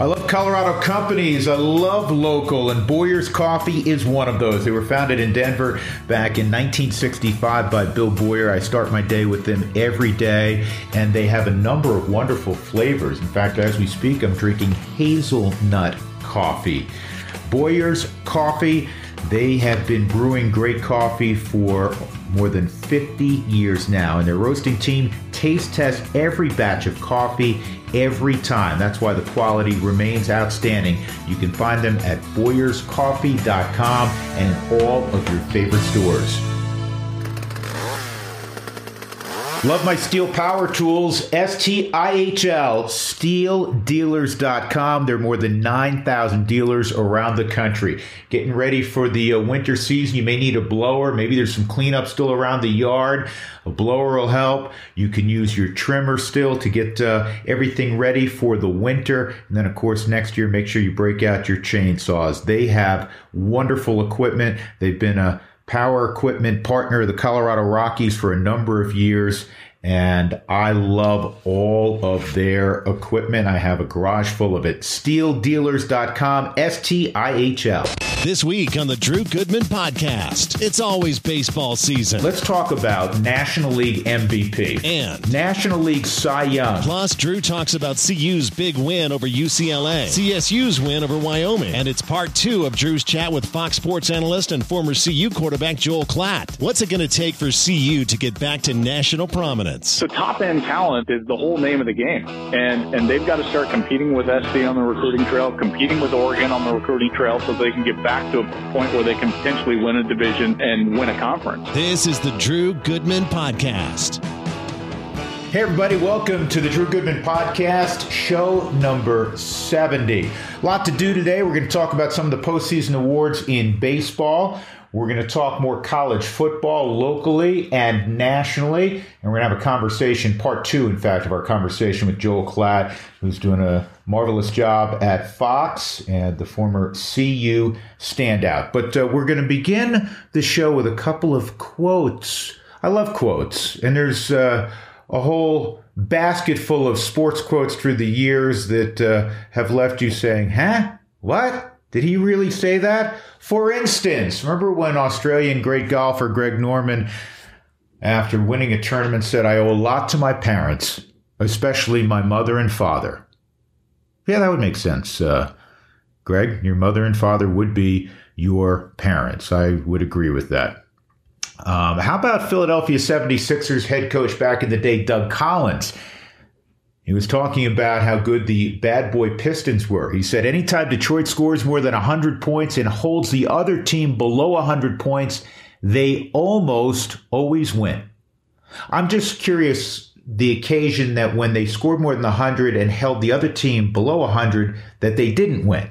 I love Colorado companies. I love local, and Boyer's Coffee is one of those. They were founded in Denver back in 1965 by Bill Boyer. I start my day with them every day, and they have a number of wonderful flavors. In fact, as we speak, I'm drinking hazelnut coffee. Boyer's Coffee, they have been brewing great coffee for more than 50 years now, and their roasting team taste test every batch of coffee every time. That's why the quality remains outstanding. You can find them at boyerscoffee.com and in all of your favorite stores. Love my Stihl power tools. S-T-I-H-L, stihldealers.com. There are more than 9,000 dealers around the country. Getting ready for the uh, winter season, you may need a blower. Maybe there's some cleanup still around the yard. A blower will help. You can use your trimmer still to get uh, everything ready for the winter. And then, of course, next year, make sure you break out your chainsaws. They have wonderful equipment. They've been a power equipment partner of the Colorado Rockies for a number of years. And I love all of their equipment. I have a garage full of it. StihlDealers.com, S T I H L. This week on the Drew Goodman Podcast, it's always baseball season. Let's talk about National League MVP and National League Cy Young. Plus, Drew talks about CU's big win over UCLA, CSU's win over Wyoming, and it's part two of Drew's chat with Fox Sports analyst and former CU quarterback Joel Klatt. What's it going to take for CU to get back to national prominence? So, top end talent is the whole name of the game, and and they've got to start competing with SC on the recruiting trail, competing with Oregon on the recruiting trail, so they can get back back to a point where they can potentially win a division and win a conference. This is the Drew Goodman Podcast. Hey, everybody, welcome to the Drew Goodman Podcast, show number 70. A lot to do today. We're going to talk about some of the postseason awards in baseball. We're going to talk more college football locally and nationally. And we're going to have a conversation, part two, in fact, of our conversation with Joel Klatt, who's doing a marvelous job at Fox and the former CU standout. But uh, we're going to begin the show with a couple of quotes. I love quotes, and there's uh, a whole basket full of sports quotes through the years that uh, have left you saying, huh? What? Did he really say that? For instance, remember when Australian great golfer Greg Norman, after winning a tournament, said, I owe a lot to my parents, especially my mother and father. Yeah, that would make sense. Uh, Greg, your mother and father would be your parents. I would agree with that. Um, how about Philadelphia 76ers head coach back in the day, Doug Collins? He was talking about how good the bad boy Pistons were. He said, anytime Detroit scores more than 100 points and holds the other team below 100 points, they almost always win. I'm just curious the occasion that when they scored more than 100 and held the other team below 100, that they didn't win.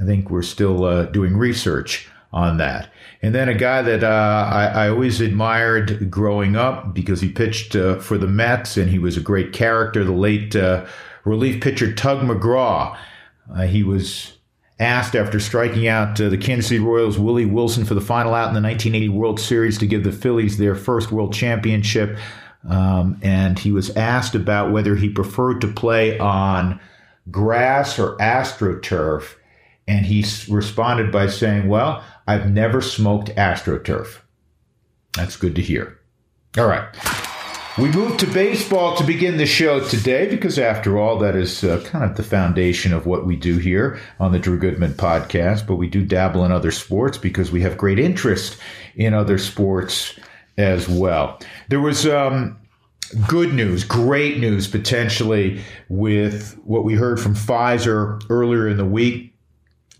I think we're still uh, doing research on that. And then a guy that uh, I, I, always admired growing up because he pitched uh, for the Mets and he was a great character, the late uh, relief pitcher Tug McGraw. Uh, he was asked after striking out uh, the Kansas City Royals' Willie Wilson for the final out in the 1980 World Series to give the Phillies their first World Championship. Um, and he was asked about whether he preferred to play on grass or astroturf. And he responded by saying, Well, I've never smoked AstroTurf. That's good to hear. All right. We move to baseball to begin the show today because, after all, that is uh, kind of the foundation of what we do here on the Drew Goodman podcast. But we do dabble in other sports because we have great interest in other sports as well. There was um, good news, great news potentially with what we heard from Pfizer earlier in the week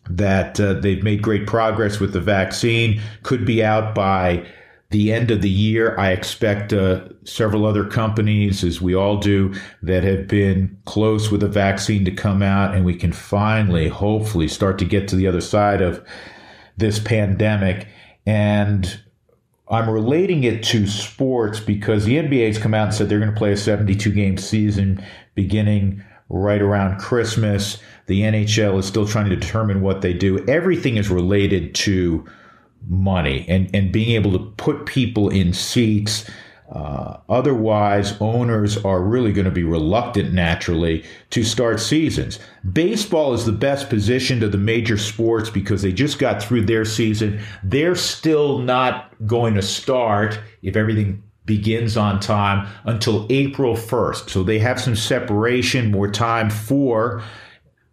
that uh, they've made great progress with the vaccine, could be out by the end of the year. I expect uh, several other companies, as we all do, that have been close with a vaccine to come out, and we can finally, hopefully, start to get to the other side of this pandemic. And I'm relating it to sports because the NBA's come out and said they're going to play a 72 game season beginning right around Christmas. The NHL is still trying to determine what they do. Everything is related to money and, and being able to put people in seats Uh, otherwise, owners are really going to be reluctant naturally to start seasons. Baseball is the best positioned of the major sports because they just got through their season. They're still not going to start if everything begins on time until April 1st. So they have some separation, more time for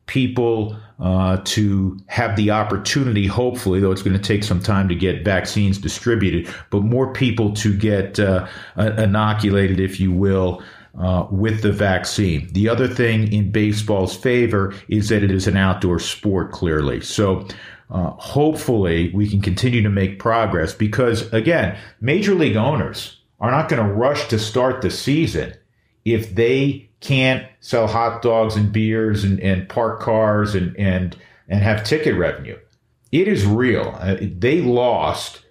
people uh, to have the opportunity, hopefully, though it's going to take some time to get vaccines distributed, but more people to get uh, inoculated, if you will. Uh, with the vaccine. The other thing in baseball's favor is that it is an outdoor sport, clearly. So uh, hopefully we can continue to make progress because, again, major league owners are not going to rush to start the season if they can't sell hot dogs and beers and, and park cars and, and, and have ticket revenue. It is real. Uh, they lost,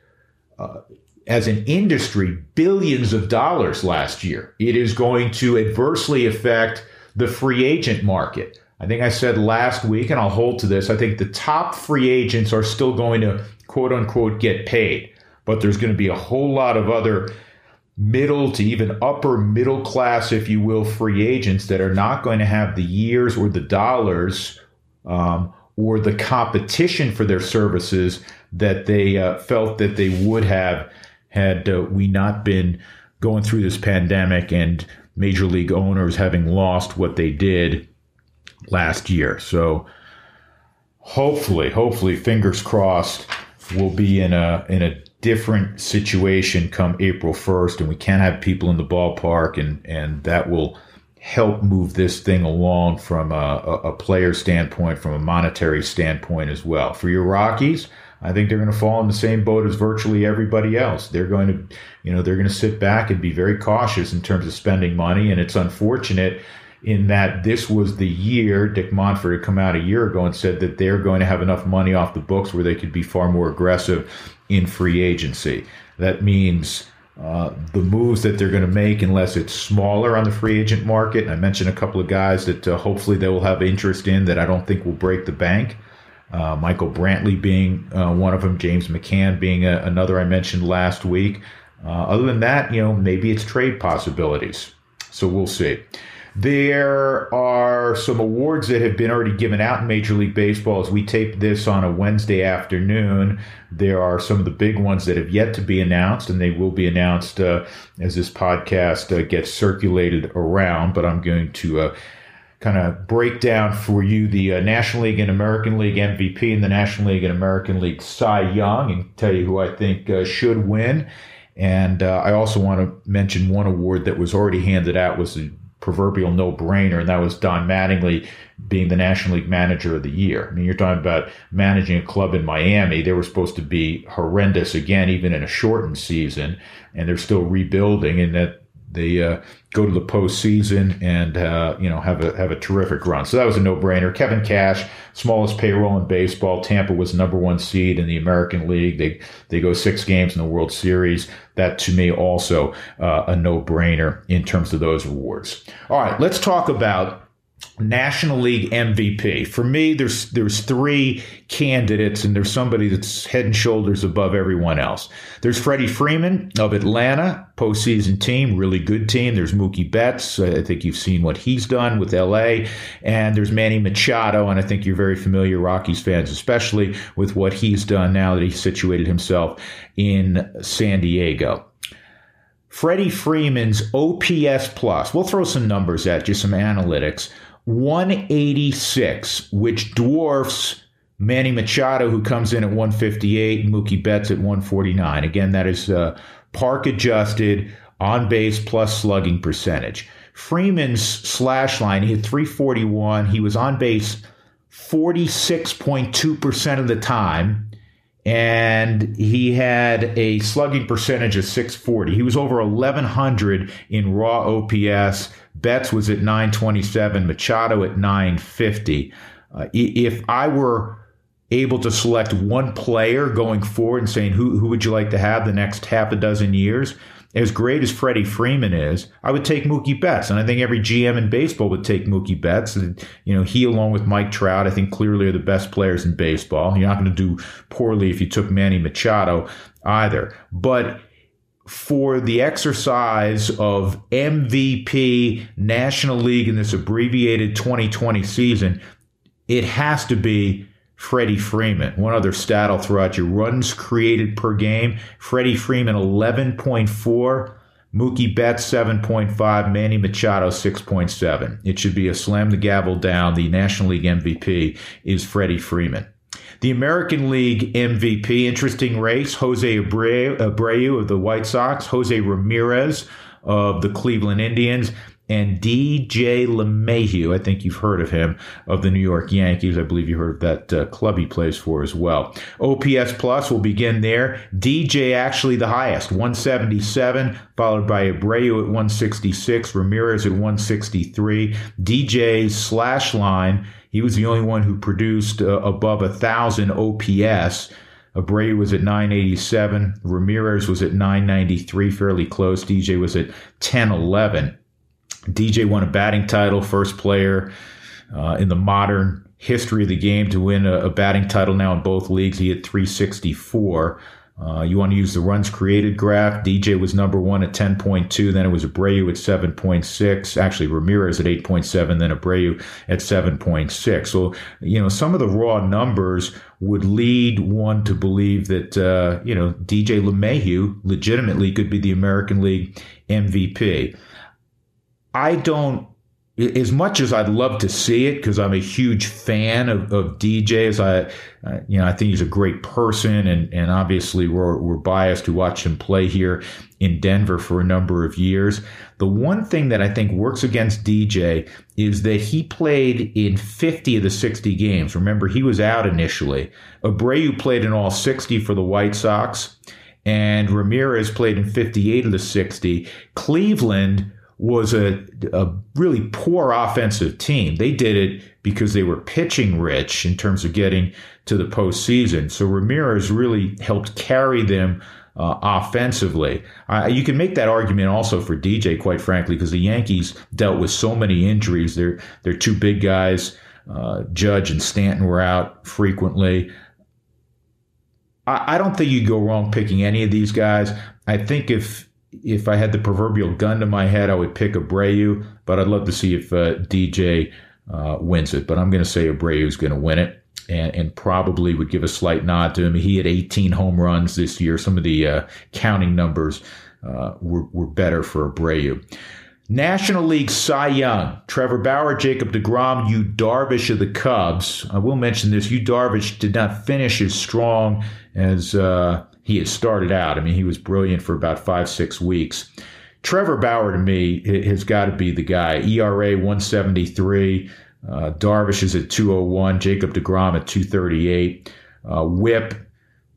uh, as an industry, billions of dollars last year. It is going to adversely affect the free agent market. I think I said last week, and I'll hold to this, I think the top free agents are still going to quote unquote get paid, but there's going to be a whole lot of other middle to even upper middle class, if you will, free agents that are not going to have the years or the dollars um, or the competition for their services that they uh, felt that they would have had uh, we not been going through this pandemic and major league owners having lost what they did last year. So hopefully, hopefully, fingers crossed, we'll be in a in a different situation come April 1st, and we can't have people in the ballpark, and, and that will help move this thing along from a, a player standpoint, from a monetary standpoint as well. For your Rockies, I think they're going to fall in the same boat as virtually everybody else. They're going to, you know, they're going to sit back and be very cautious in terms of spending money. And it's unfortunate in that this was the year Dick Monfort had come out a year ago and said that they're going to have enough money off the books where they could be far more aggressive in free agency. That means uh, the moves that they're going to make, unless it's smaller on the free agent market. I mentioned a couple of guys that uh, hopefully they will have interest in that I don't think will break the bank. Uh, Michael Brantley being uh, one of them, James McCann being a, another I mentioned last week. Uh, other than that, you know, maybe it's trade possibilities. So we'll see. There are some awards that have been already given out in Major League Baseball as we tape this on a Wednesday afternoon. There are some of the big ones that have yet to be announced, and they will be announced uh, as this podcast uh, gets circulated around. But I'm going to uh, kind of break down for you the uh, National League and American League MVP and the National League and American League Cy Young and tell you who I think uh, should win. And uh, I also want to mention one award that was already handed out was the proverbial no brainer, and that was Don Mattingly being the National League Manager of the Year. I mean, you're talking about managing a club in Miami. They were supposed to be horrendous again, even in a shortened season, and they're still rebuilding, and that they uh, go to the postseason and uh, you know have a have a terrific run. So that was a no brainer. Kevin Cash, smallest payroll in baseball. Tampa was number one seed in the American League. They they go six games in the World Series. That to me also uh, a no brainer in terms of those awards. All right, let's talk about National League MVP. For me, there's there's three candidates, and there's somebody that's head and shoulders above everyone else. There's Freddie Freeman of Atlanta, postseason team, really good team. There's Mookie Betts. I think you've seen what he's done with LA, and there's Manny Machado, and I think you're very familiar, Rockies fans, especially with what he's done now that he's situated himself in San Diego. Freddie Freeman's OPS plus. We'll throw some numbers at you, some analytics 186, which dwarfs Manny Machado, who comes in at 158, and Mookie Betts at 149. Again, that is uh, park adjusted on base plus slugging percentage. Freeman's slash line, he had 341. He was on base 46.2% of the time, and he had a slugging percentage of 640. He was over 1,100 in raw OPS Betts was at 927, Machado at 950. Uh, if I were able to select one player going forward and saying who who would you like to have the next half a dozen years, as great as Freddie Freeman is, I would take Mookie Betts, and I think every GM in baseball would take Mookie Betts. And, you know, he along with Mike Trout, I think clearly are the best players in baseball. You're not going to do poorly if you took Manny Machado either, but for the exercise of MVP National League in this abbreviated 2020 season, it has to be Freddie Freeman. One other stat I'll throw out you runs created per game. Freddie Freeman, 11.4. Mookie Betts 7.5, Manny Machado 6.7. It should be a slam the gavel down. The National League MVP is Freddie Freeman. The American League MVP, interesting race. Jose Abreu, Abreu of the White Sox, Jose Ramirez of the Cleveland Indians, and DJ LeMahieu. I think you've heard of him of the New York Yankees. I believe you heard of that uh, club he plays for as well. OPS plus will begin there. DJ actually the highest, 177, followed by Abreu at 166, Ramirez at 163. DJ's slash line, he was the only one who produced uh, above a thousand OPS. Abreu was at 987. Ramirez was at 993, fairly close. DJ was at 1011. DJ won a batting title, first player uh, in the modern history of the game to win a, a, batting title now in both leagues. He hit 364. Uh, you want to use the runs created graph. DJ was number one at 10.2. Then it was Abreu at 7.6. Actually, Ramirez at 8.7. Then Abreu at 7.6. So, you know, some of the raw numbers would lead one to believe that, uh, you know, DJ LeMahieu legitimately could be the American League MVP. I don't as much as I'd love to see it because I'm a huge fan of, of DJs. I, uh, you know, I think he's a great person, and and obviously we're we're biased to watch him play here in Denver for a number of years. The one thing that I think works against DJ is that he played in 50 of the 60 games. Remember, he was out initially. Abreu played in all 60 for the White Sox, and Ramirez played in 58 of the 60. Cleveland was a, a really poor offensive team. They did it because they were pitching rich in terms of getting to the postseason. So Ramirez really helped carry them uh, offensively. Uh, you can make that argument also for DJ, quite frankly, because the Yankees dealt with so many injuries. They're they're two big guys. Uh, Judge and Stanton were out frequently. I, I don't think you'd go wrong picking any of these guys. I think if if I had the proverbial gun to my head, I would pick Abreu, but I'd love to see if uh, DJ uh, wins it. But I'm going to say Abreu is going to win it. And, and, probably would give a slight nod to him. He had 18 home runs this year. Some of the uh, counting numbers uh, were, were better for Abreu. National League Cy Young, Trevor Bauer, Jacob DeGrom, Yu Darvish of the Cubs. I will mention this. Yu Darvish did not finish as strong as uh, he had started out. I mean, he was brilliant for about five, six weeks. Trevor Bauer to me has got to be the guy. ERA 173. Uh, Darvish is at 201. Jacob DeGrom at 238. Uh, whip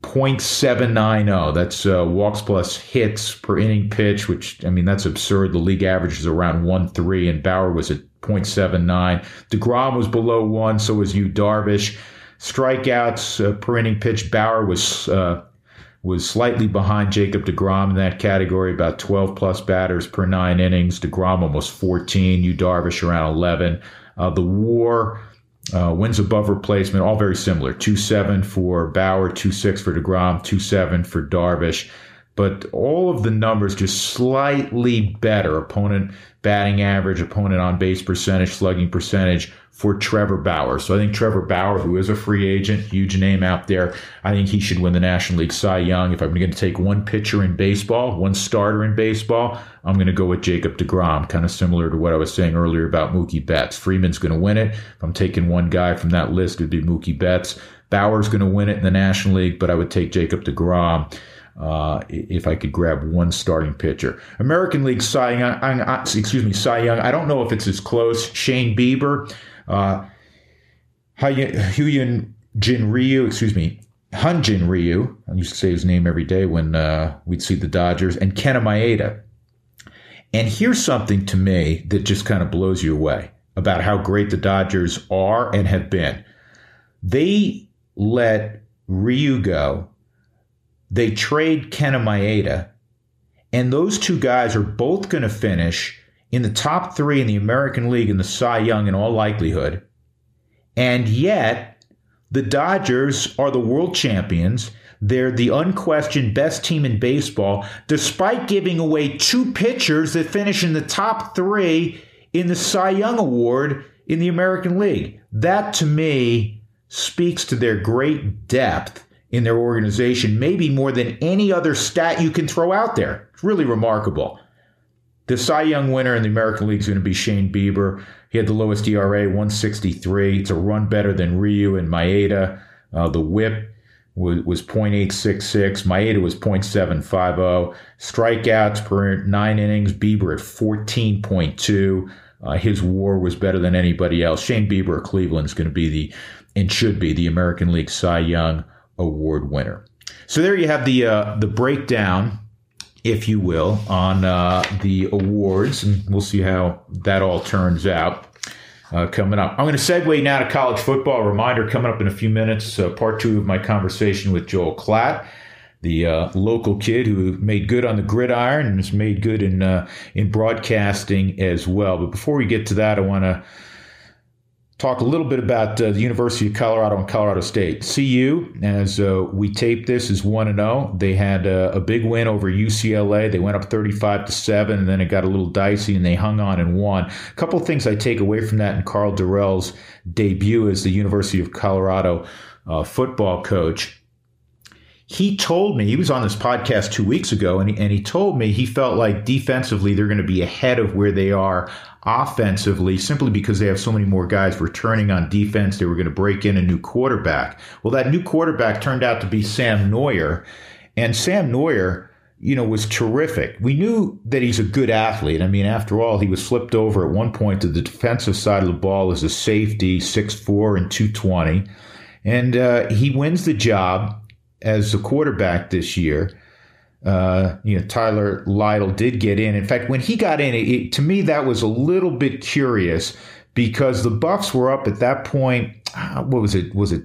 0.790. That's uh, walks plus hits per inning pitch, which, I mean, that's absurd. The league average is around 1.3, and Bauer was at 0.79. DeGrom was below 1, so was Yu Darvish. Strikeouts uh, per inning pitch, Bauer was uh, was slightly behind Jacob DeGrom in that category, about 12 plus batters per nine innings. DeGrom almost 14, Yu Darvish around 11. Uh, the war uh, wins above replacement, all very similar. 2 7 for Bauer, 2 6 for DeGrom, 2 7 for Darvish. But all of the numbers just slightly better. Opponent batting average, opponent on base percentage, slugging percentage for Trevor Bauer. So I think Trevor Bauer, who is a free agent, huge name out there, I think he should win the National League Cy Young. If I'm going to take one pitcher in baseball, one starter in baseball, I'm going to go with Jacob DeGrom, kind of similar to what I was saying earlier about Mookie Betts. Freeman's going to win it. If I'm taking one guy from that list, it would be Mookie Betts. Bauer's going to win it in the National League, but I would take Jacob DeGrom. Uh, if I could grab one starting pitcher. American League Cy Young, excuse me, Cy Young. I don't know if it's as close. Shane Bieber, uh, Hyun Jin Ryu, excuse me, Hyun-jin Ryu. I used to say his name every day when uh, we'd see the Dodgers, and Kenta Maeda. And here's something to me that just kind of blows you away about how great the Dodgers are and have been. They let Ryu go. They trade Kenta Maeda, and those two guys are both going to finish in the top three in the American League in the Cy Young in all likelihood. And yet, the Dodgers are the world champions. They're the unquestioned best team in baseball, despite giving away two pitchers that finish in the top three in the Cy Young Award in the American League. That to me speaks to their great depth in their organization, maybe more than any other stat you can throw out there. It's really remarkable. The Cy Young winner in the American League is going to be Shane Bieber. He had the lowest ERA, 163. It's a run better than Ryu and Maeda. Uh, the whip was, was 0.866. Maeda was 0.750. Strikeouts per nine innings, Bieber at 14.2. Uh, his war was better than anybody else. Shane Bieber of Cleveland is going to be the, and should be, the American League Cy Young Award winner. So there you have the uh, the breakdown, if you will, on uh, the awards, and we'll see how that all turns out. Uh, coming up, I'm going to segue now to college football. Reminder coming up in a few minutes, uh, part two of my conversation with Joel Klatt the uh, local kid who made good on the gridiron and has made good in uh, in broadcasting as well. But before we get to that, I want to talk a little bit about uh, the University of Colorado and Colorado State. CU, as uh, we tape this, is one and zero. Oh. They had a, a, big win over UCLA. They went up thirty five to seven, and then it got a little dicey, and they hung on and won. A couple things I take away from that in Karl Dorrell's debut as the University of Colorado uh, football coach. He told me he was on this podcast two weeks ago, and he, and he told me he felt like defensively they're going to be ahead of where they are offensively simply because they have so many more guys returning on defense. They were going to break in a new quarterback. Well, that new quarterback turned out to be Sam Noyer. And Sam Noyer, you know, was terrific. We knew that he's a good athlete. I mean, after all, he was flipped over at one point to the defensive side of the ball as a safety, 6'4 and 220. And uh, he wins the job as a quarterback this year uh, you know, Tyler Lytle did get in. In fact, when he got in, it, it, to me that was a little bit curious because the Buffs were up at that point. Uh, what was it? Was it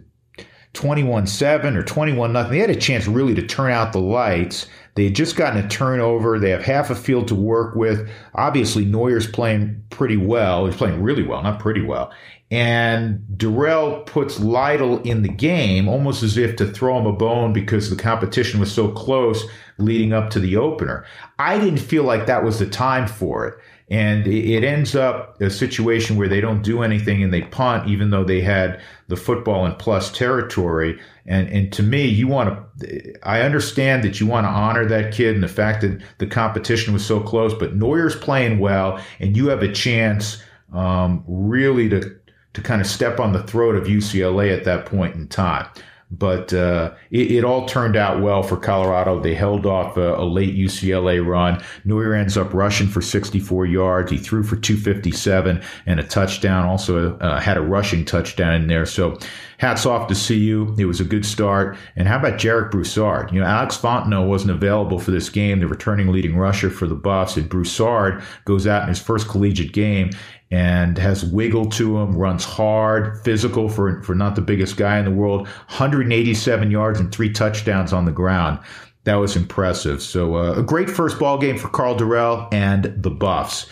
21-7 or 21 nothing? They had a chance really to turn out the lights. They had just gotten a turnover. They have half a field to work with. Obviously, Noyer's playing pretty well. He's playing really well, not pretty well. And Dorrell puts Lytle in the game almost as if to throw him a bone because the competition was so close leading up to the opener. I didn't feel like that was the time for it. And it ends up a situation where they don't do anything and they punt, even though they had the football in plus territory. And, and to me, you want to, I understand that you want to honor that kid and the fact that the competition was so close, but Noyer's playing well and you have a chance, um, really to, to kind of step on the throat of UCLA at that point in time. But uh, it, it, all turned out well for Colorado. They held off a, a late UCLA run. Noyer ends up rushing for 64 yards. He threw for 257 and a touchdown. Also uh, had a rushing touchdown in there. So hats off to CU. It was a good start. And how about Jarek Broussard? You know, Alex Fontenot wasn't available for this game, the returning leading rusher for the Buffs. And Broussard goes out in his first collegiate game and has wiggle to him, runs hard, physical for, for not the biggest guy in the world, 187 yards and three touchdowns on the ground. That was impressive. So uh, a great first ball game for Karl Dorrell and the Buffs.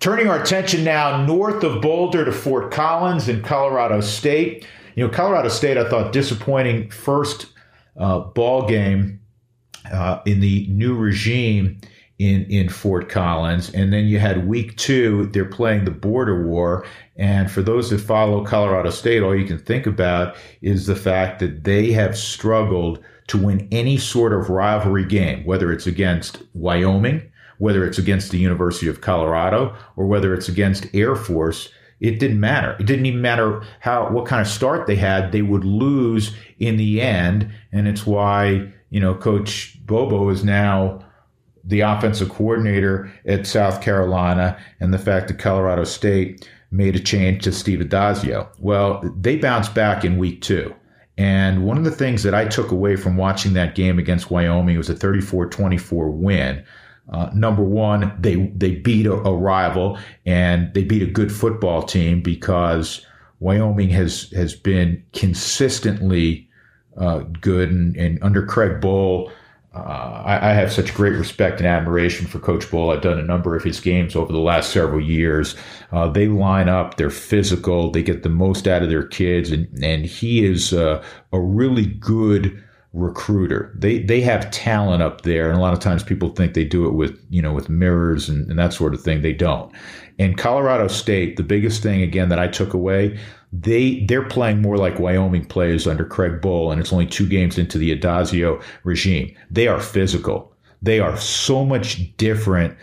Turning our attention now north of Boulder to Fort Collins in Colorado State. You know, Colorado State, I thought disappointing first uh, ball game uh, in the new regime in in Fort Collins, and then you had week two. They're playing the border war, and for those that follow Colorado State, all you can think about is the fact that they have struggled to win any sort of rivalry game, whether it's against Wyoming, whether it's against the University of Colorado, or whether it's against Air Force. It didn't matter. It didn't even matter how what kind of start they had. They would lose in the end, and it's why you know Coach Bobo is now the offensive coordinator at South Carolina and the fact that Colorado State made a change to Steve Addazio. Well, they bounced back in week two. And one of the things that I took away from watching that game against Wyoming was a 34 24 win. Uh, number one, they they beat a, a, rival and they beat a good football team because Wyoming has has been consistently uh, good and, and under Craig Bohl uh, I, I, have such great respect and admiration for Coach Bohl. I've done a number of his games over the last several years. Uh, they line up, they're physical, they get the most out of their kids, and, and he is uh, a really good recruiter. They they have talent up there, and a lot of times people think they do it with you know with mirrors and, and that sort of thing. They don't. And Colorado State, the biggest thing again that I took away, they they're playing more like Wyoming plays under Craig Bohl, and it's only two games into the Addazio regime. They are physical. They are so much different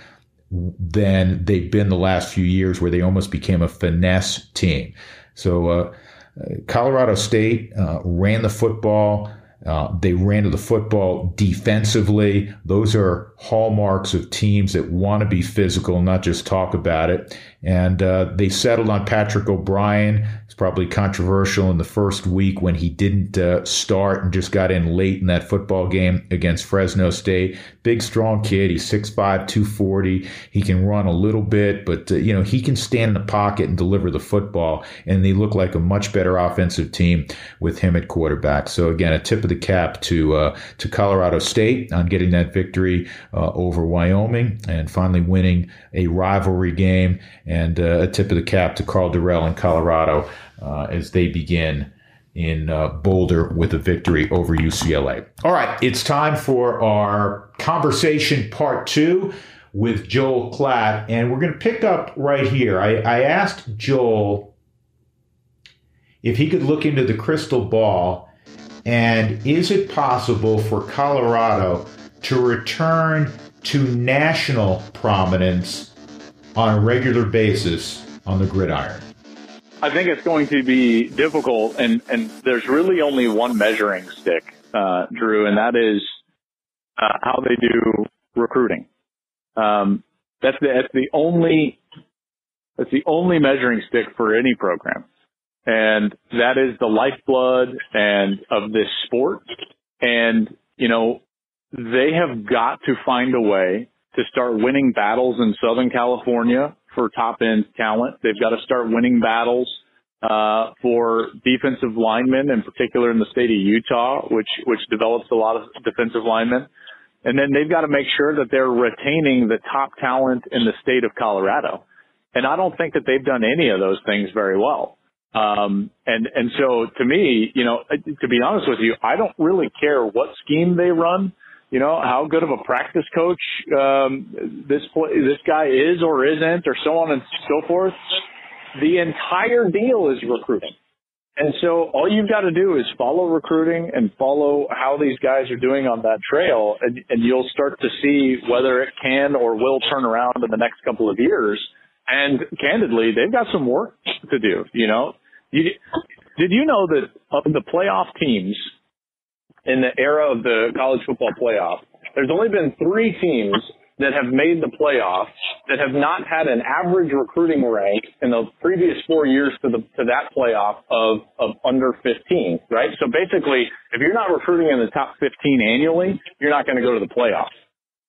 than they've been the last few years, where they almost became a finesse team. So. Uh, Colorado State uh, ran the football. Uh, they ran to the football defensively. Those are hallmarks of teams that want to be physical, not just talk about it. And uh, they settled on Patrick O'Brien. It's probably controversial in the first week when he didn't uh, start and just got in late in that football game against Fresno State. Big, strong kid. He's 6'5", 240. He can run a little bit, but uh, you know he can stand in the pocket and deliver the football. And they look like a much better offensive team with him at quarterback. So again, a tip of the cap to uh, to Colorado State on getting that victory uh, over Wyoming and finally winning a rivalry game and uh, a tip of the cap to Karl Dorrell in Colorado uh, as they begin in uh, Boulder with a victory over UCLA. All right, it's time for our conversation part two with Joel Klatt, and we're going to pick up right here. I, I asked Joel if he could look into the crystal ball and is it possible for Colorado to return to national prominence on a regular basis on the gridiron? I think it's going to be difficult, and, and there's really only one measuring stick, uh, Drew, and that is uh, how they do recruiting. Um, that's the that's the only that's the only measuring stick for any program, and that is the lifeblood and of this sport. And you know, they have got to find a way to start winning battles in Southern California for top end talent. They've got to start winning battles uh, for defensive linemen, in particular in the state of Utah, which which develops a lot of defensive linemen. And then they've got to make sure that they're retaining the top talent in the state of Colorado. And I don't think that they've done any of those things very well. Um, and and so to me, you know, to be honest with you, I don't really care what scheme they run you know, how good of a practice coach um, this this guy is or isn't, or so on and so forth. The entire deal is recruiting. And so all you've got to do is follow recruiting and follow how these guys are doing on that trail, and, and you'll start to see whether it can or will turn around in the next couple of years. And candidly, they've got some work to do. You know, you, did you know that of the playoff teams in the era of the college football playoff, there's only been three teams that have made the playoff that have not had an average recruiting rank in the previous four years to the to that playoff of of under 15, right? So basically, if you're not recruiting in the top 15 annually, you're not going to go to the playoff.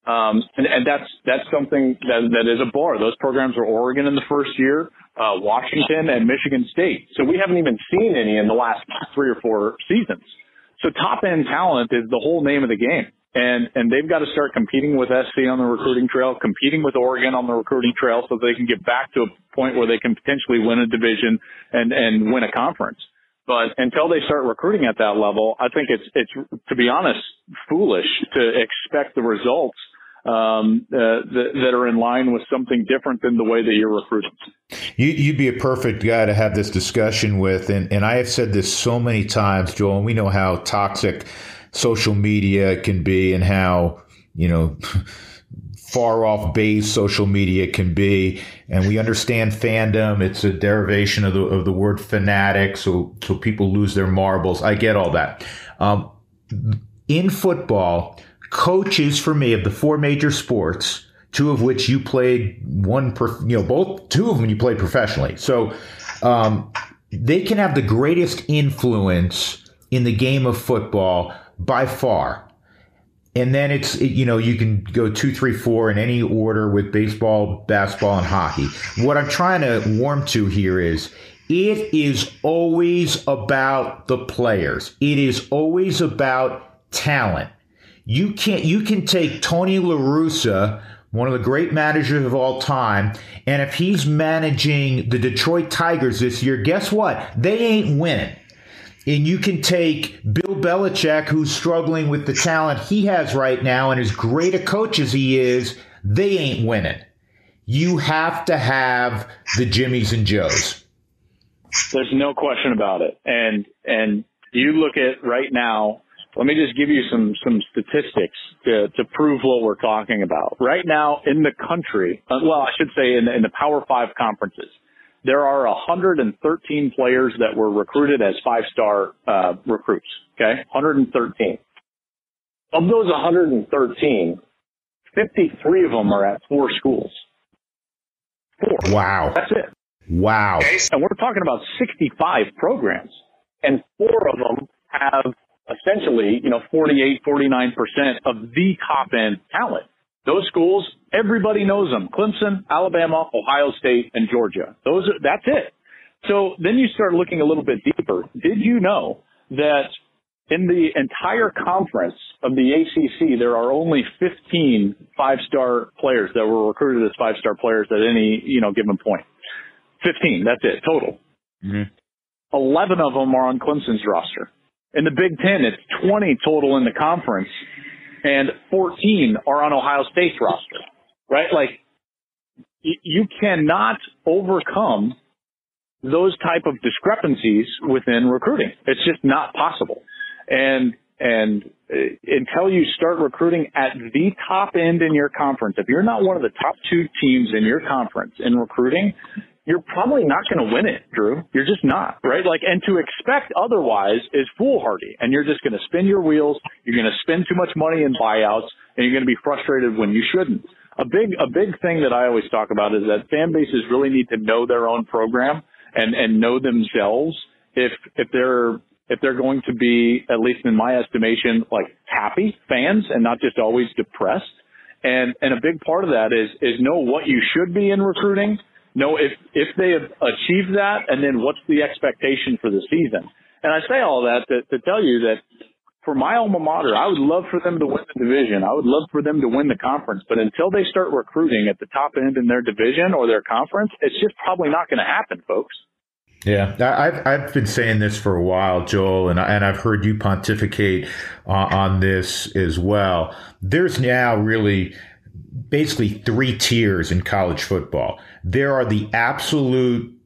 Um, and, and that's that's something that that is a bar. Those programs are Oregon in the first year, uh, Washington and Michigan State. So we haven't even seen any in the last three or four seasons. So top end talent is the whole name of the game. And, and they've got to start competing with SC on the recruiting trail, competing with Oregon on the recruiting trail so they can get back to a point where they can potentially win a division and, and win a conference. But until they start recruiting at that level, I think it's, it's, to be honest, foolish to expect the results um, uh, that, that, are in line with something different than the way that you're recruiting. You, would be a perfect guy to have this discussion with, and, and I have said this so many times, Joel, and we know how toxic social media can be and how, you know, far off base social media can be. And we understand fandom. It's a derivation of the, of the word fanatic. So, so people lose their marbles. I get all that. Um, in football, coaches for me of the four major sports, two of which you played one, per, you know, both, two of them you played professionally. So, um, they can have the greatest influence in the game of football by far. And then it's, you know, you can go two, three, four in any order with baseball, basketball, and hockey. What I'm trying to warm to here is it is always about the players. It is always about talent. You can't, you can take Tony LaRussa, one of the great managers of all time, and if he's managing the Detroit Tigers this year, guess what? They ain't winning. and you can take Bill Belichick, who's struggling with the talent he has right now, and as great a coach as he is, they ain't winning. You have to have the Jimmies and Joes. There's no question about it. And and you look at right now, let me just give you some some statistics to to prove what we're talking about. Right now in the country, uh, well, I should say in the, in the Power 5 conferences, there are 113 players that were recruited as five-star uh, recruits, okay? 113. Of those 113, 53 of them are at four schools. Four. Wow. That's it. Wow. And we're talking about 65 programs, and four of them have essentially, you know, 48, 49% of the top end talent. Those schools, everybody knows them. Clemson, Alabama, Ohio State, and Georgia. Those are, that's it. So then you start looking a little bit deeper. Did you know that in the entire conference of the ACC, there are only 15 five-star players that were recruited as five-star players at any, you know, given point. 15. That's it total. Mm-hmm. 11 of them are on Clemson's roster. In the Big Ten, it's 20 total in the conference, and 14 are on Ohio State's roster. Right? Like, you cannot overcome those type of discrepancies within recruiting. It's just not possible. And and uh, until you start recruiting at the top end in your conference, if you're not one of the top two teams in your conference in recruiting, you're probably not going to win it, Drew. You're just not, right? Like, and to expect otherwise is foolhardy. And you're just going to spin your wheels. You're going to spend too much money in buyouts and you're going to be frustrated when you shouldn't. A big, a big thing that I always talk about is that fan bases really need to know their own program and, and know themselves if, if they're, if they're going to be, at least in my estimation, like happy fans and not just always depressed. And, and a big part of that is, is know what you should be in recruiting know if if they have achieved that, and then what's the expectation for the season. And I say all that to, to tell you that for my alma mater, I would love for them to win the division. I would love for them to win the conference. But until they start recruiting at the top end in their division or their conference, it's just probably not going to happen, folks. Yeah, I've I've been saying this for a while, Joel, and and I've heard you pontificate uh, on this as well. There's now really basically three tiers in college football. There are the absolute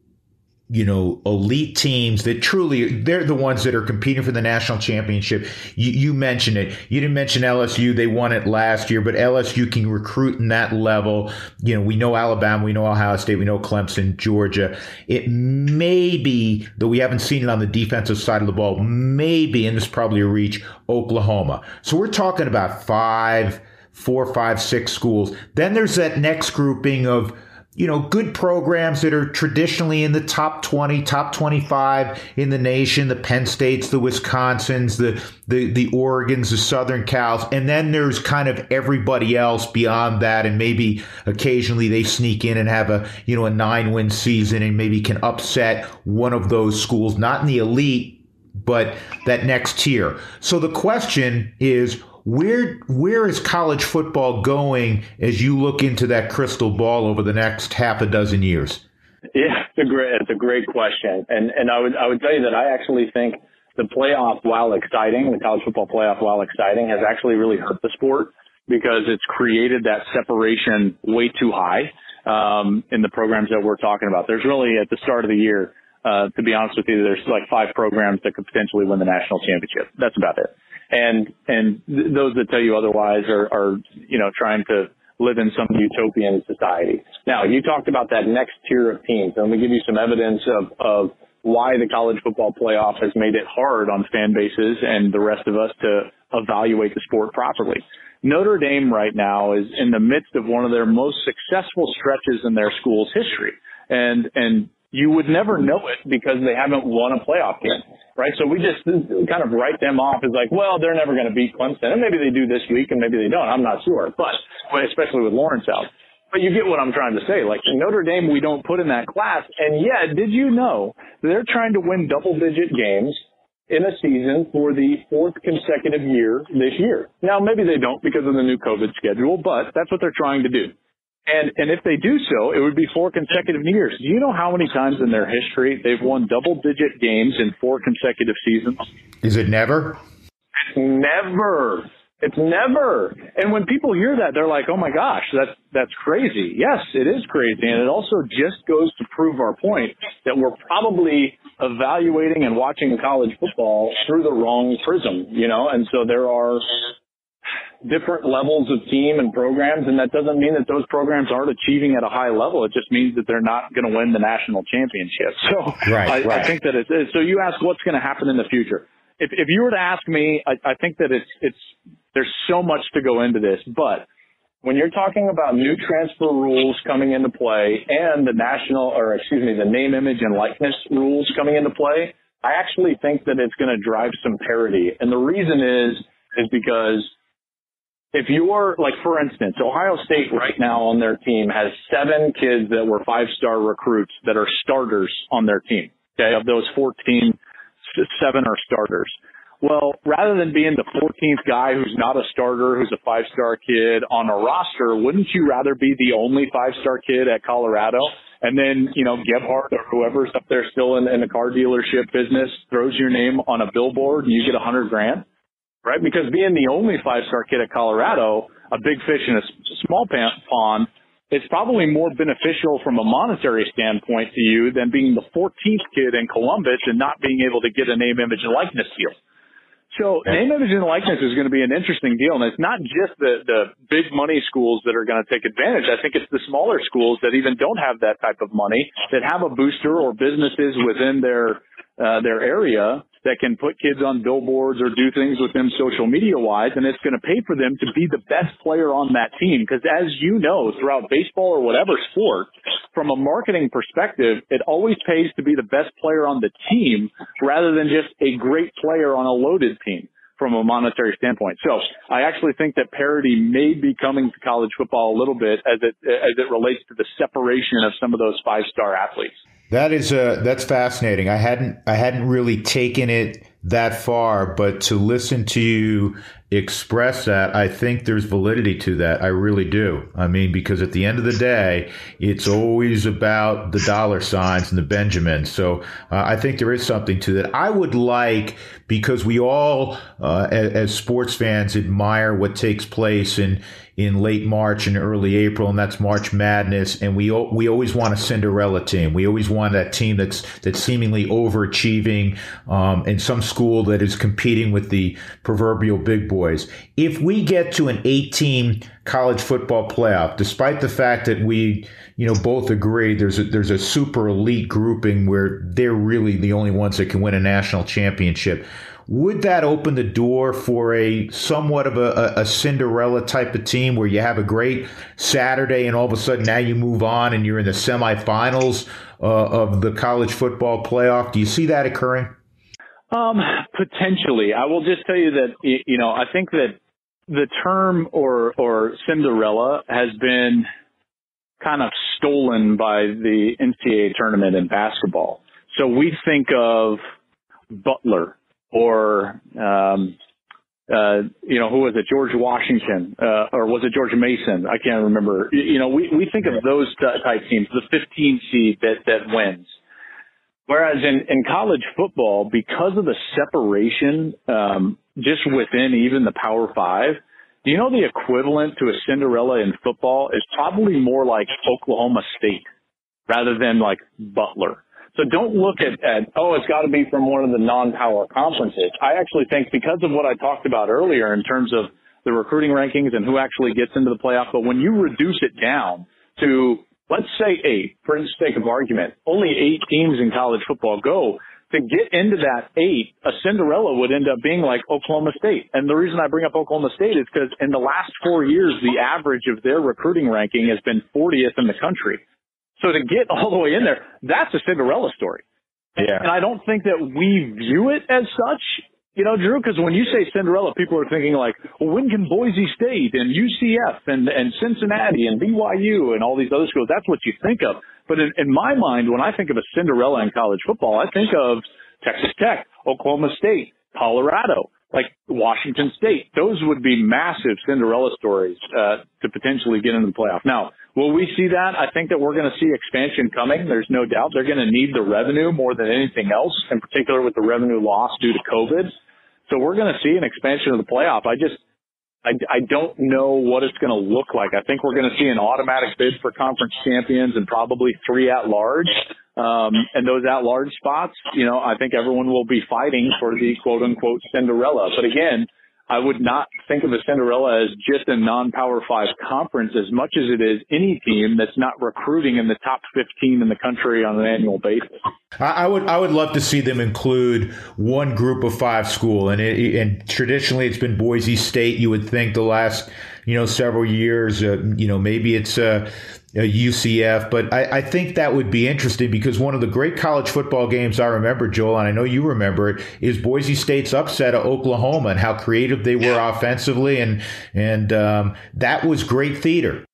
you know, elite teams that truly they're the ones that are competing for the national championship. You, you, mentioned it. You didn't mention LSU. They won it last year, but LSU can recruit in that level. You know, we know Alabama, we know Ohio State, we know Clemson, Georgia. It may be, though we haven't seen it on the defensive side of the ball, maybe, and this is probably a reach, Oklahoma. So we're talking about five four, five, six schools. Then there's that next grouping of, you know, good programs that are traditionally in the top 20, top 25 in the nation, the Penn States, the Wisconsins, the, the, the Oregons, the Southern Cals. And then there's kind of everybody else beyond that. And maybe occasionally they sneak in and have a, you know, a nine win season and maybe can upset one of those schools, not in the elite, but that next tier. So the question is, where where is college football going as you look into that crystal ball over the next half a dozen years? Yeah, it's a great it's a great question, and and I would I would tell you that I actually think the playoff, while exciting, the college football playoff, while exciting, has actually really hurt the sport because it's created that separation way too high um, in the programs that we're talking about. There's really at the start of the year, uh, to be honest with you, there's like five programs that could potentially win the national championship. That's about it and and th- those that tell you otherwise are, are you know trying to live in some utopian society. Now, you talked about that next tier of teams. Let me give you some evidence of, of why the college football playoff has made it hard on fan bases and the rest of us to evaluate the sport properly. Notre Dame right now is in the midst of one of their most successful stretches in their school's history. And, and you would never know it because they haven't won a playoff game, right? So we just kind of write them off as like, well, they're never going to beat Clemson, and maybe they do this week, and maybe they don't. I'm not sure, but especially with Lawrence out. But you get what I'm trying to say. Like Notre Dame, we don't put in that class, and yet, did you know they're trying to win double-digit games in a season for the fourth consecutive year this year? Now, maybe they don't because of the new COVID schedule, but that's what they're trying to do. And and if they do so, it would be four consecutive years. Do you know how many times in their history they've won double digit games in four consecutive seasons? Is it never? It's never. It's never. And when people hear that, they're like, "Oh my gosh, that's that's crazy." Yes, it is crazy, and it also just goes to prove our point that we're probably evaluating and watching college football through the wrong prism, you know. And so there are different levels of team and programs, and that doesn't mean that those programs aren't achieving at a high level. It just means that they're not going to win the national championship. So right, I, right. I think that it's so. You ask what's going to happen in the future. If, if you were to ask me, I, I think that it's it's there's so much to go into this, but when you're talking about new transfer rules coming into play and the national, or excuse me, the name, image, and likeness rules coming into play, I actually think that it's going to drive some parity. And the reason is, is because if you're, like, for instance, Ohio State right now on their team has seven kids that were five-star recruits that are starters on their team. Okay. Of those 14, seven are starters. Well, rather than being the 14th guy who's not a starter, who's a five star kid on a roster, wouldn't you rather be the only five star kid at Colorado? And then, you know, Gebhardt or whoever's up there still in, in the car dealership business throws your name on a billboard and you get a hundred grand, right? Because being the only five star kid at Colorado, a big fish in a small pond, it's probably more beneficial from a monetary standpoint to you than being the 14th kid in Columbus and not being able to get a name, image, and likeness deal. So name, image, and likeness is going to be an interesting deal, and it's not just the the big money schools that are going to take advantage. I think it's the smaller schools that even don't have that type of money that have a booster or businesses within their uh, their area that can put kids on billboards or do things with them social media wise, and it's going to pay for them to be the best player on that team. Because as you know, throughout baseball or whatever sport, from a marketing perspective, it always pays to be the best player on the team rather than just a great player on a loaded team from a monetary standpoint. So I actually think that parity may be coming to college football a little bit as it as it relates to the separation of some of those five star athletes. That is uh, that's fascinating. I hadn't I hadn't really taken it that far, but to listen to you express that, I think there's validity to that. I really do. I mean, because at the end of the day, it's always about the dollar signs and the Benjamins. So uh, I think there is something to that. I would like, because we all, uh, as, as sports fans, admire what takes place in in late March and early April, and that's March Madness. And we we always want a Cinderella team. We always want that team that's that's seemingly overachieving, um, and some school that is competing with the proverbial big boys. If we get to an eight-team college football playoff, despite the fact that we, you know, both agree there's a, there's a super elite grouping where they're really the only ones that can win a national championship would that open the door for a somewhat of a, a, Cinderella type of team where you have a great Saturday and all of a sudden now you move on and you're in the semifinals uh, of the college football playoff? Do you see that occurring? Um, potentially. I will just tell you that you know I think that the term or or Cinderella has been kind of stolen by the NCAA tournament in basketball. So we think of Butler or um, uh, you know, who was it? George Washington, uh, or was it George Mason? I can't remember. You know, we, we think of those type teams, the 15 seed that, that wins. Whereas in, in college football, because of the separation, um, just within even the Power Five, do you know the equivalent to a Cinderella in football is probably more like Oklahoma State rather than like Butler. So don't look at, at oh, it's got to be from one of the non-power conferences. I actually think because of what I talked about earlier in terms of the recruiting rankings and who actually gets into the playoff, but when you reduce it down to let's say eight, for the sake of argument, only eight teams in college football go. To get into that eight, a Cinderella would end up being like Oklahoma State. And the reason I bring up Oklahoma State is because in the last four years, the average of their recruiting ranking has been 40th in the country. So to get all the way in there, that's a Cinderella story. Yeah. And I don't think that we view it as such, you know, Drew, because when you say Cinderella, people are thinking like, well, when can Boise State and UCF and, and Cincinnati and BYU and all these other schools, that's what you think of. But in, in my mind, when I think of a Cinderella in college football, I think of Texas Tech, Oklahoma State, Colorado, like Washington State. Those would be massive Cinderella stories uh, to potentially get into the playoff. Now, Will we see that? I think that we're going to see expansion coming. There's no doubt. They're going to need the revenue more than anything else, in particular with the revenue loss due to COVID. So we're going to see an expansion of the playoff. I just, I, I don't know what it's going to look like. I think we're going to see an automatic bid for conference champions and probably three at large. Um, and those at large spots, you know, I think everyone will be fighting for the quote unquote Cinderella. But again, I would not think of a Cinderella as just a non-power five conference as much as it is any team that's not recruiting in the top 15 in the country on an annual basis. I would I would love to see them include one group of five school, and it, and traditionally it's been Boise State. You would think the last you know several years, uh, you know maybe it's uh, UCF, but I, I, think that would be interesting because one of the great college football games I remember, Joel, and I know you remember it, is Boise State's upset of Oklahoma and how creative they were offensively, and and um, that was great theater.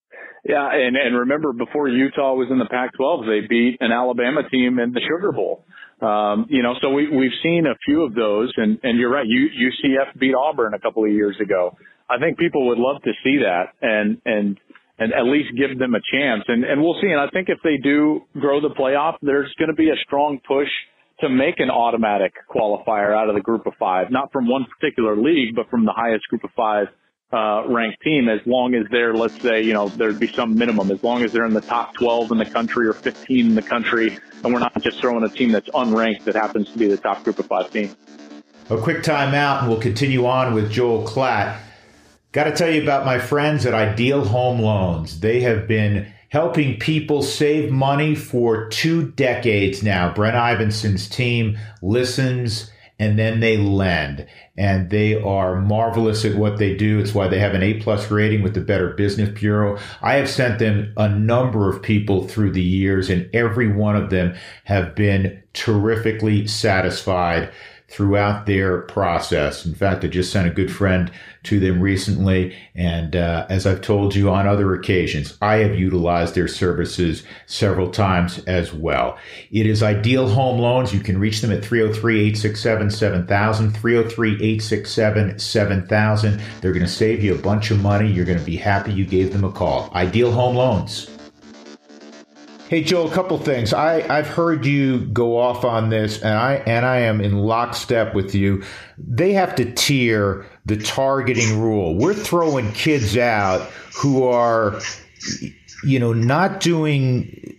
Yeah, and and remember before Utah was in the Pac-12, they beat an Alabama team in the Sugar Bowl. Um, you know, so we we've seen a few of those, and and you're right, U, UCF beat Auburn a couple of years ago. I think people would love to see that, and and and at least give them a chance. And, and we'll see. And I think if they do grow the playoff, there's going to be a strong push to make an automatic qualifier out of the group of five, not from one particular league, but from the highest group of five uh, ranked team as long as they're, let's say, you know, there'd be some minimum, as long as they're in the top 12 in the country or 15 in the country, and we're not just throwing a team that's unranked that happens to be the top group of five team. A quick timeout, and we'll continue on with Joel Klatt. Got to tell you about my friends at Ideal Home Loans. They have been helping people save money for two decades now. Brent Ivenson's team listens and then they lend and they are marvelous at what they do. It's why they have an A plus rating with the Better Business Bureau. I have sent them a number of people through the years and every one of them have been terrifically satisfied throughout their process. In fact, I just sent a good friend to them recently. And uh, as I've told you on other occasions, I have utilized their services several times as well. It is Ideal Home Loans. You can reach them at 303 867 7000, 303 867 7000. They're going to save you a bunch of money. You're going to be happy you gave them a call. Ideal Home Loans. Hey Joe, a couple things. I, I've heard you go off on this, and I and I am in lockstep with you. They have to tier the targeting rule. We're throwing kids out who are, you know, not doing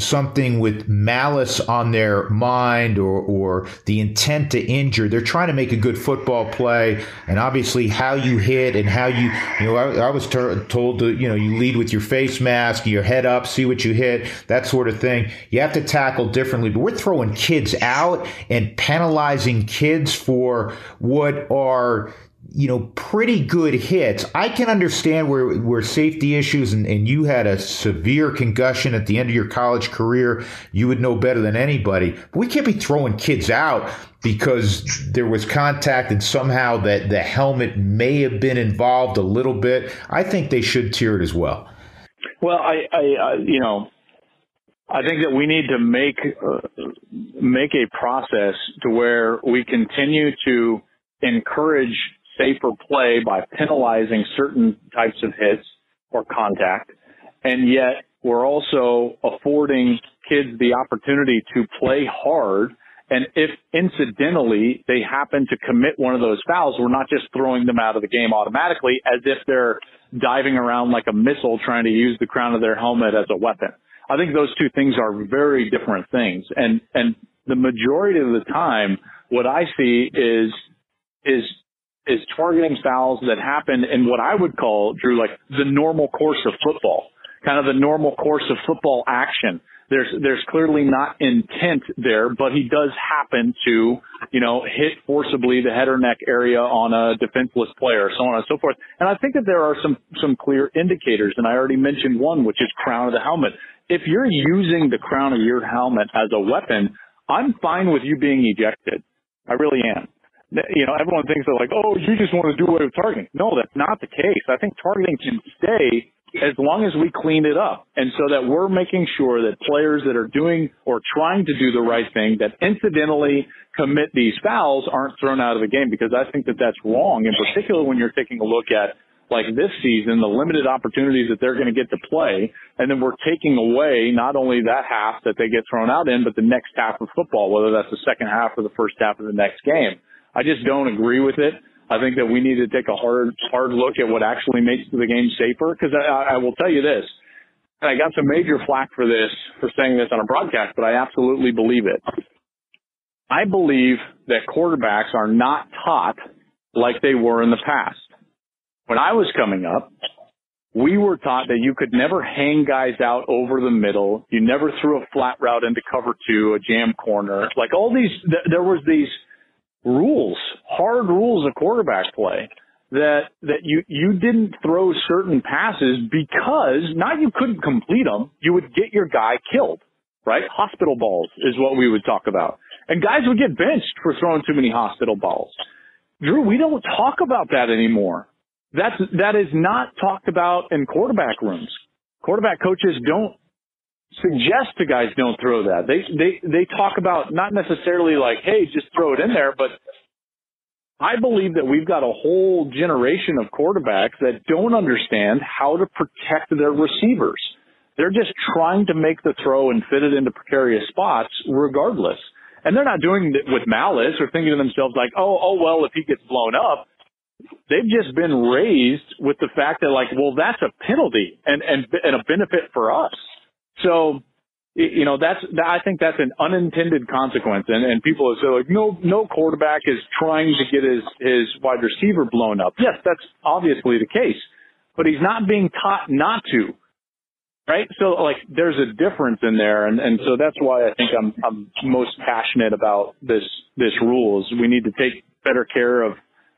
something with malice on their mind or, or the intent to injure. They're trying to make a good football play. And obviously, how you hit and how you, you know, I, I was ter- told to, you know, you lead with your face mask, your head up, see what you hit, that sort of thing. You have to tackle differently. But we're throwing kids out and penalizing kids for what are you know, pretty good hits. I can understand where, where safety issues and, and you had a severe concussion at the end of your college career. You would know better than anybody. But we can't be throwing kids out because there was contact and somehow that the helmet may have been involved a little bit. I think they should tier it as well. Well, I, I, uh, you know, I think that we need to make uh, make a process to where we continue to encourage safer play by penalizing certain types of hits or contact. And yet we're also affording kids the opportunity to play hard. And if incidentally they happen to commit one of those fouls, we're not just throwing them out of the game automatically as if they're diving around like a missile trying to use the crown of their helmet as a weapon. I think those two things are very different things. And, and the majority of the time, what I see is, is is targeting fouls that happen in what I would call, Drew, like the normal course of football, kind of the normal course of football action. There's, there's clearly not intent there, but he does happen to, you know, hit forcibly the head or neck area on a defenseless player, so on and so forth. And I think that there are some, some clear indicators, and I already mentioned one, which is crown of the helmet. If you're using the crown of your helmet as a weapon, I'm fine with you being ejected. I really am you know, everyone thinks they're like, oh, you just want to do away with targeting. No, that's not the case. I think targeting can stay as long as we clean it up. And so that we're making sure that players that are doing or trying to do the right thing that incidentally commit these fouls aren't thrown out of the game because I think that that's wrong in particular when you're taking a look at like this season, the limited opportunities that they're going to get to play, and then we're taking away not only that half that they get thrown out in, but the next half of football, whether that's the second half or the first half of the next game. I just don't agree with it. I think that we need to take a hard, hard look at what actually makes the game safer. Because I, I will tell you this, and I got some major flack for this, for saying this on a broadcast, but I absolutely believe it. I believe that quarterbacks are not taught like they were in the past. When I was coming up, we were taught that you could never hang guys out over the middle. You never threw a flat route into cover two, a jam corner. Like all these, th- there was these rules, hard rules of quarterback play that that you you didn't throw certain passes because not you couldn't complete them, you would get your guy killed, right? Hospital balls is what we would talk about. And guys would get benched for throwing too many hospital balls. Drew, we don't talk about that anymore. That's that is not talked about in quarterback rooms. Quarterback coaches don't suggest to guys don't throw that. They they they talk about not necessarily like, hey, just throw it in there, but I believe that we've got a whole generation of quarterbacks that don't understand how to protect their receivers. They're just trying to make the throw and fit it into precarious spots regardless. And they're not doing it with malice or thinking to themselves like, oh, oh well, if he gets blown up, they've just been raised with the fact that like, well, that's a penalty and and and a benefit for us. So, you know, that's, I think that's an unintended consequence. And, and people say like, no, no quarterback is trying to get his, his wide receiver blown up. Yes, that's obviously the case, but he's not being taught not to. Right. So like there's a difference in there. And, and so that's why I think I'm, I'm most passionate about this, this rules. We need to take better care of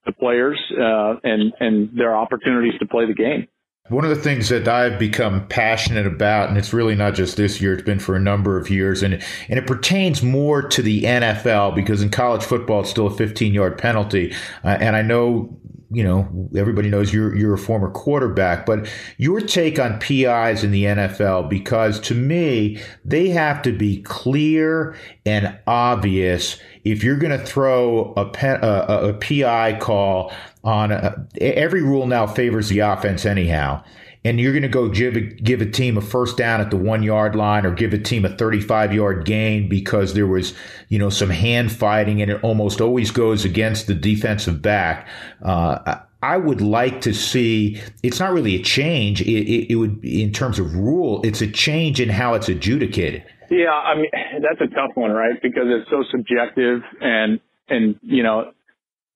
the players, uh, and, and their opportunities to play the game. One of the things that I've become passionate about, and it's really not just this year, it's been for a number of years, and, and it pertains more to the NFL because in college football, it's still a 15 yard penalty. Uh, and I know you know, everybody knows you're you're a former quarterback, but your take on PIs in the NFL because to me they have to be clear and obvious if you're going to throw a, pen, a, a PI call on a, every rule now favors the offense anyhow and you're going to go give a, give a team a first down at the one yard line or give a team a 35 yard gain because there was, you know, some hand fighting and it almost always goes against the defensive back. Uh, I would like to see, it's not really a change. It, it, it would, in terms of rule, it's a change in how it's adjudicated. Yeah. I mean, that's a tough one, right? Because it's so subjective and, and, you know,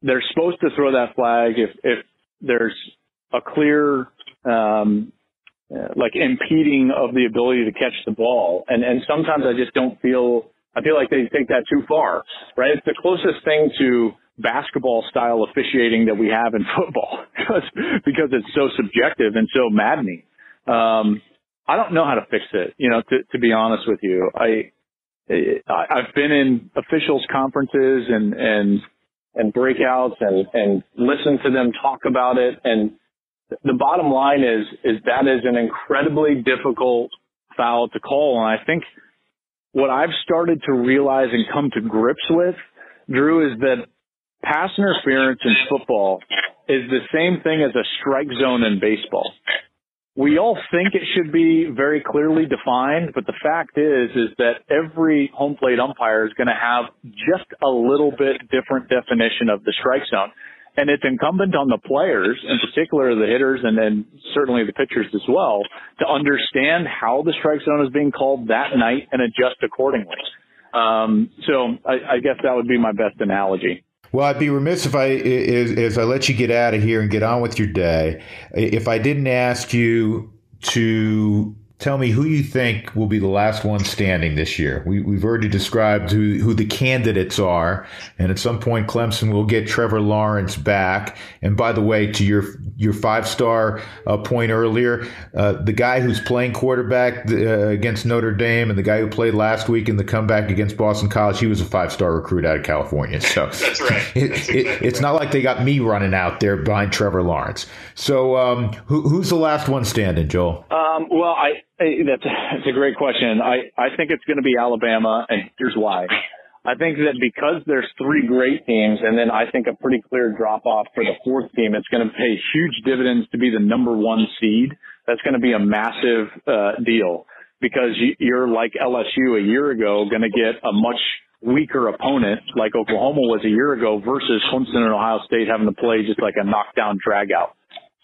they're supposed to throw that flag if, if there's a clear um, uh, like impeding of the ability to catch the ball. And and sometimes I just don't feel I feel like they take that too far. Right? It's the closest thing to basketball style officiating that we have in football because because it's so subjective and so maddening. Um, I don't know how to fix it. You know, to to be honest with you, I. I've been in officials conferences and, and, and breakouts and, and listened to them talk about it. And the bottom line is is that is an incredibly difficult foul to call, and I think what I've started to realize and come to grips with, Drew, is that pass interference in football is the same thing as a strike zone in baseball. We all think it should be very clearly defined, but the fact is, is that every home plate umpire is going to have just a little bit different definition of the strike zone. And it's incumbent on the players, in particular the hitters and then certainly the pitchers as well, to understand how the strike zone is being called that night and adjust accordingly. Um, so I, I guess that would be my best analogy. Well, I'd be remiss if I, as, I let you get out of here and get on with your day, if I didn't ask you to tell me who you think will be the last one standing this year. We, have already described who, who the candidates are, and at some point Clemson will get Trevor Lawrence back. And by the way, to your your five star uh, point earlier, uh, the guy who's playing quarterback uh, against Notre Dame and the guy who played last week in the comeback against Boston College, he was a five star recruit out of California. So that's right. It, that's exactly it, it's not like they got me running out there behind Trevor Lawrence. So um, who, who's the last one standing, Joel? Um, well, I That's, that's a great question. I, I think it's going to be Alabama, and here's why. I think that because there's three great teams and then I think a pretty clear drop off for the fourth team, it's going to pay huge dividends to be the number one seed. That's going to be a massive uh, deal because you're like LSU a year ago going to get a much weaker opponent like Oklahoma was a year ago versus Clemson and Ohio State having to play just like a knockdown drag out.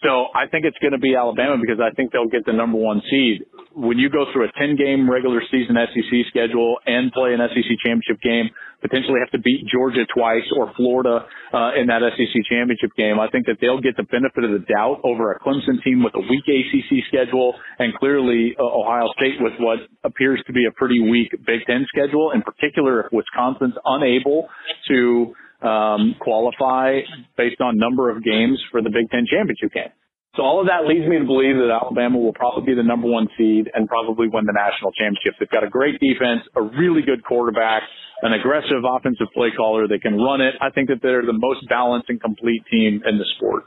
So I think it's going to be Alabama because I think they'll get the number one seed. When you go through a 10 game regular season SEC schedule and play an SEC championship game, potentially have to beat Georgia twice or Florida uh, in that SEC championship game, I think that they'll get the benefit of the doubt over a Clemson team with a weak ACC schedule and clearly uh, Ohio State with what appears to be a pretty weak Big Ten schedule. In particular, if Wisconsin's unable to um, qualify based on number of games for the Big Ten championship game. So all of that leads me to believe that Alabama will probably be the number one seed and probably win the national championship. They've got a great defense, a really good quarterback, an aggressive offensive play caller. They can run it. I think that they're the most balanced and complete team in the sport.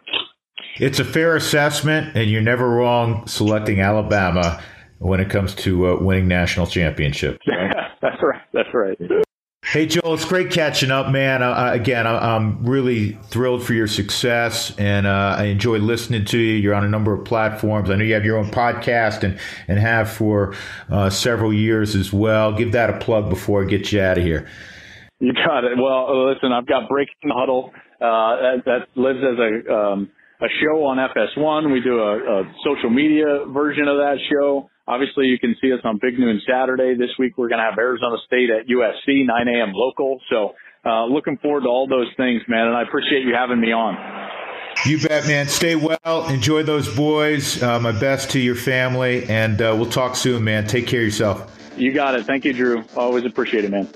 It's a fair assessment, and you're never wrong selecting Alabama when it comes to uh, winning national championships. that's right. That's right. Hey, Joel, it's great catching up, man. Uh, again, I, am really thrilled for your success, and uh, I enjoy listening to you. You're on a number of platforms. I know you have your own podcast and, and have for uh, several years as well. Give that a plug before I get you out of here. You got it. Well, listen, I've got Breaking the Huddle uh, that, that, lives as a um, a show on FS1. We do a, a social media version of that show. Obviously, you can see us on Big Noon Saturday. This week, we're going to have Arizona State at USC, 9 a.m. local. So, uh, looking forward to all those things, man. And I appreciate you having me on. You bet, man. Stay well. Enjoy those boys. Uh, my best to your family. And uh, we'll talk soon, man. Take care of yourself. You got it. Thank you, Drew. Always appreciate it, man.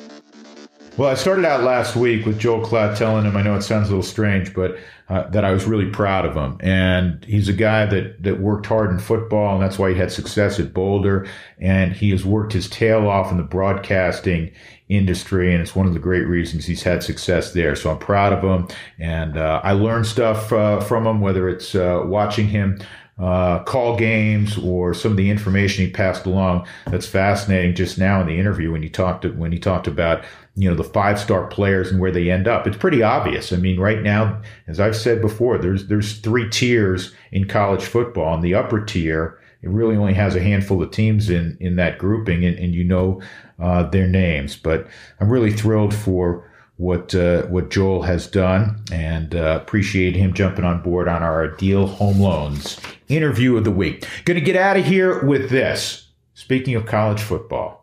Well, I started out last week with Joel Klatt telling him, I know it sounds a little strange, but uh, that I was really proud of him. And he's a guy that, that worked hard in football, and that's why he had success at Boulder. And he has worked his tail off in the broadcasting industry, and it's one of the great reasons he's had success there. So I'm proud of him, and uh, I learned stuff uh, from him, whether it's uh, watching him uh, call games or some of the information he passed along. That's fascinating. Just now in the interview when he talked when he talked about you know the five star players and where they end up, it's pretty obvious. I mean, right now, as I've said before, there's there's three tiers in college football, and the upper tier it really only has a handful of teams in in that grouping, and, and you know uh, their names. But I'm really thrilled for what uh, what Joel has done, and uh, appreciate him jumping on board on our Ideal Home Loans interview of the week. Going to get out of here with this. Speaking of college football,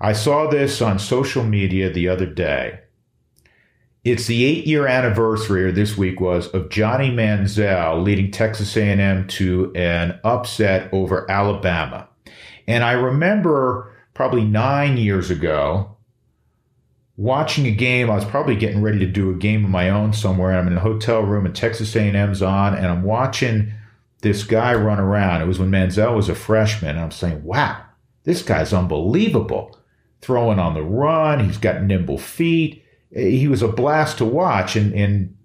I saw this on social media the other day. It's the eight-year anniversary, or this week was, of Johnny Manziel leading Texas A&M to an upset over Alabama, and I remember probably nine years ago watching a game. I was probably getting ready to do a game of my own somewhere. I'm in a hotel room and Texas A&M's on, and I'm watching this guy run around. It was when Manziel was a freshman, and I'm saying, "Wow, this guy's unbelievable! Throwing on the run, he's got nimble feet. He was a blast to watch, and and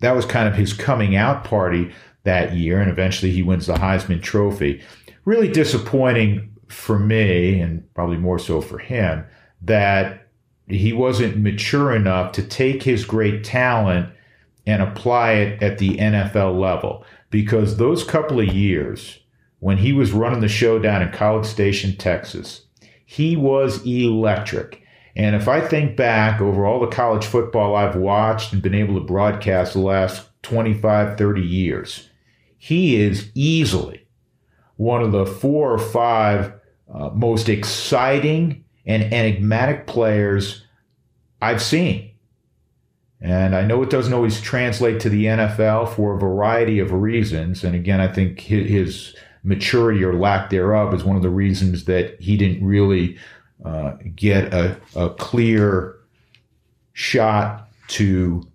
that was kind of his coming out party that year. And eventually, he wins the Heisman Trophy. Really disappointing for me, and probably more so for him, that he wasn't mature enough to take his great talent and apply it at the NFL level. Because those couple of years when he was running the show down in College Station, Texas, he was electric. And if I think back over all the college football I've watched and been able to broadcast the last 25, 30 years, he is easily one of the four or five uh, most exciting and enigmatic players I've seen. And I know it doesn't always translate to the NFL for a variety of reasons. And again, I think his maturity or lack thereof is one of the reasons that he didn't really uh, get a, a clear shot to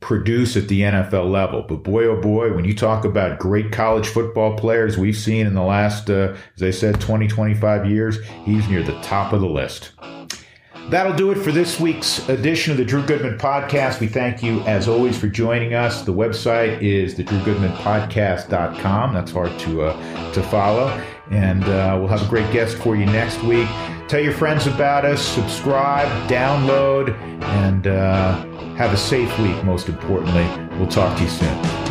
produce at the NFL level. But boy, oh boy, when you talk about great college football players we've seen in the last, uh, as I said, 20, 25 years, he's near the top of the list. That'll do it for this week's edition of the Drew Goodman Podcast. We thank you, as always, for joining us. The website is the Drew Goodman Podcast.com. That's hard to, uh, to follow. and uh, we'll have a great guest for you next week. Tell your friends about us, subscribe, download, and uh, have a safe week, most importantly. We'll talk to you soon.